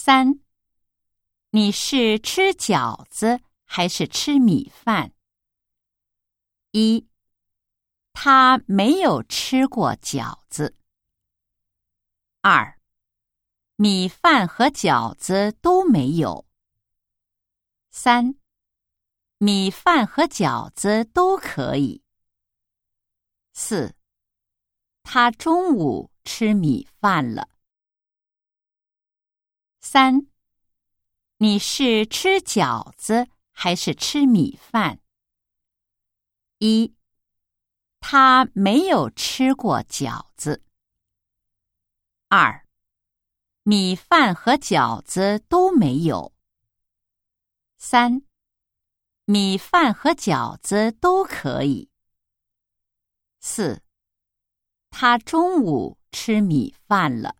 三，你是吃饺子还是吃米饭？一，他没有吃过饺子。二，米饭和饺子都没有。三，米饭和饺子都可以。四，他中午吃米饭了。三，你是吃饺子还是吃米饭？一，他没有吃过饺子。二，米饭和饺子都没有。三，米饭和饺子都可以。四，他中午吃米饭了。